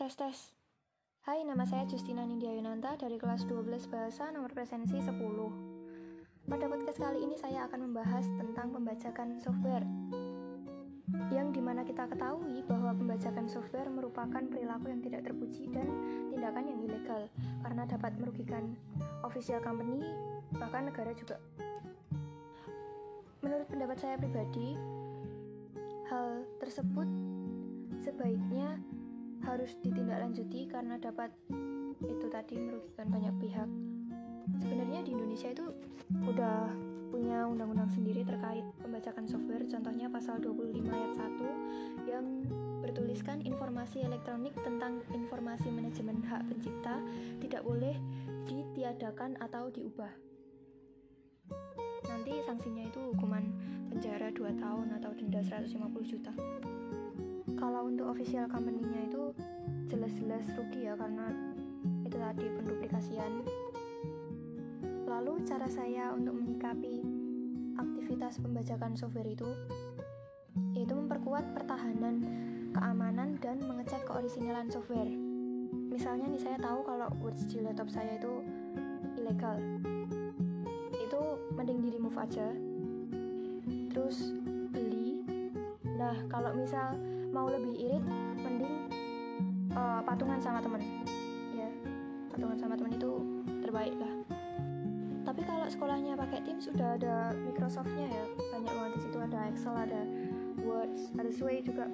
Tes tes. Hai, nama saya Justina Nindya Yunanta dari kelas 12 Bahasa nomor presensi 10. Pada podcast kali ini saya akan membahas tentang pembajakan software. Yang di mana kita ketahui bahwa pembajakan software merupakan perilaku yang tidak terpuji dan tindakan yang ilegal karena dapat merugikan official company bahkan negara juga. Menurut pendapat saya pribadi, hal tersebut sebaiknya harus ditindaklanjuti karena dapat itu tadi merugikan banyak pihak. Sebenarnya di Indonesia itu udah punya undang-undang sendiri terkait pembajakan software, contohnya pasal 25 ayat 1 yang bertuliskan informasi elektronik tentang informasi manajemen hak pencipta tidak boleh ditiadakan atau diubah. Nanti sanksinya itu hukuman penjara 2 tahun atau denda 150 juta kalau untuk official company-nya itu jelas-jelas rugi ya karena itu tadi penduplikasian. Lalu cara saya untuk menyikapi aktivitas pembajakan software itu yaitu memperkuat pertahanan keamanan dan mengecek keoriginalan software. Misalnya nih saya tahu kalau words di laptop saya itu ilegal. Itu mending di remove aja. Terus beli. Nah kalau misal mau lebih irit mending uh, patungan sama temen. Ya patungan sama temen itu terbaik lah. Tapi kalau sekolahnya pakai Teams sudah ada Microsoftnya ya banyak banget di situ ada Excel ada Word ada Sway juga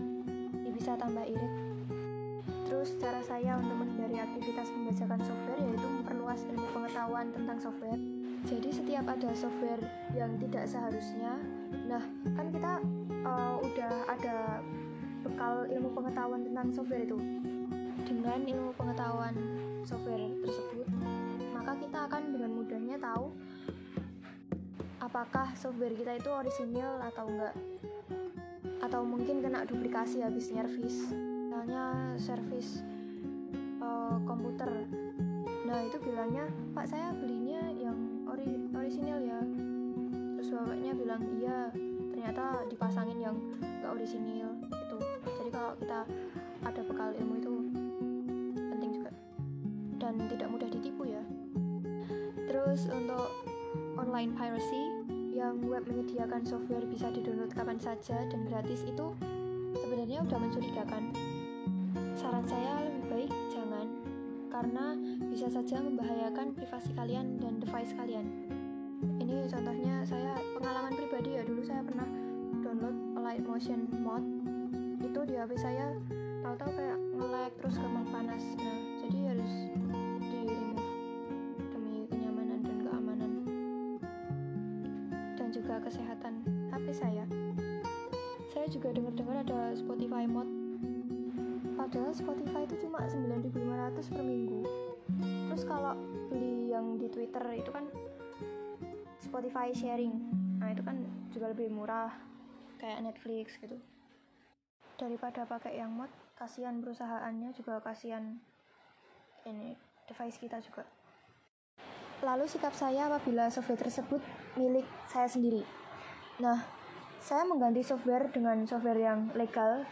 ya, bisa tambah irit. Terus cara saya untuk menghindari aktivitas pembajakan software yaitu memperluas ilmu pengetahuan tentang software. Jadi setiap ada software yang tidak seharusnya nah kan kita uh, udah ada pengetahuan tentang software itu. Dengan ilmu pengetahuan software tersebut, maka kita akan dengan mudahnya tahu apakah software kita itu orisinil atau enggak. Atau mungkin kena duplikasi habis servis. Misalnya servis uh, komputer. Nah, itu bilangnya, "Pak, saya belinya yang ori orisinil ya." Terus bapaknya bilang, "Iya." Ternyata dipasangin yang enggak orisinil jadi kalau kita ada bekal ilmu itu penting juga. Dan tidak mudah ditipu ya. Terus untuk online piracy yang web menyediakan software bisa didownload kapan saja dan gratis itu sebenarnya udah mencurigakan. Saran saya lebih baik jangan karena bisa saja membahayakan privasi kalian dan device kalian. Ini contohnya saya pengalaman pribadi ya dulu saya pernah download Light Motion Mod itu di HP saya tahu-tahu kayak nge-lag terus gampang panas. Nah jadi harus di remove demi kenyamanan dan keamanan. Dan juga kesehatan HP saya. Saya juga dengar-dengar ada Spotify mod. Padahal Spotify itu cuma 9.500 per minggu. Terus kalau beli yang di Twitter itu kan Spotify sharing. Nah itu kan juga lebih murah kayak Netflix gitu daripada pakai yang mod kasihan perusahaannya juga kasihan ini device kita juga. Lalu sikap saya apabila software tersebut milik saya sendiri. Nah saya mengganti software dengan software yang legal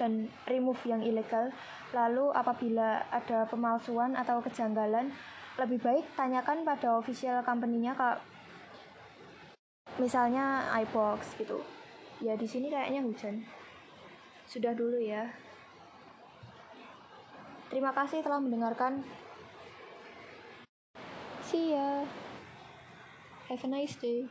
dan remove yang ilegal. Lalu apabila ada pemalsuan atau kejanggalan lebih baik tanyakan pada official company-nya kak. Misalnya iBox gitu. Ya di sini kayaknya hujan sudah dulu ya. Terima kasih telah mendengarkan. See ya. Have a nice day.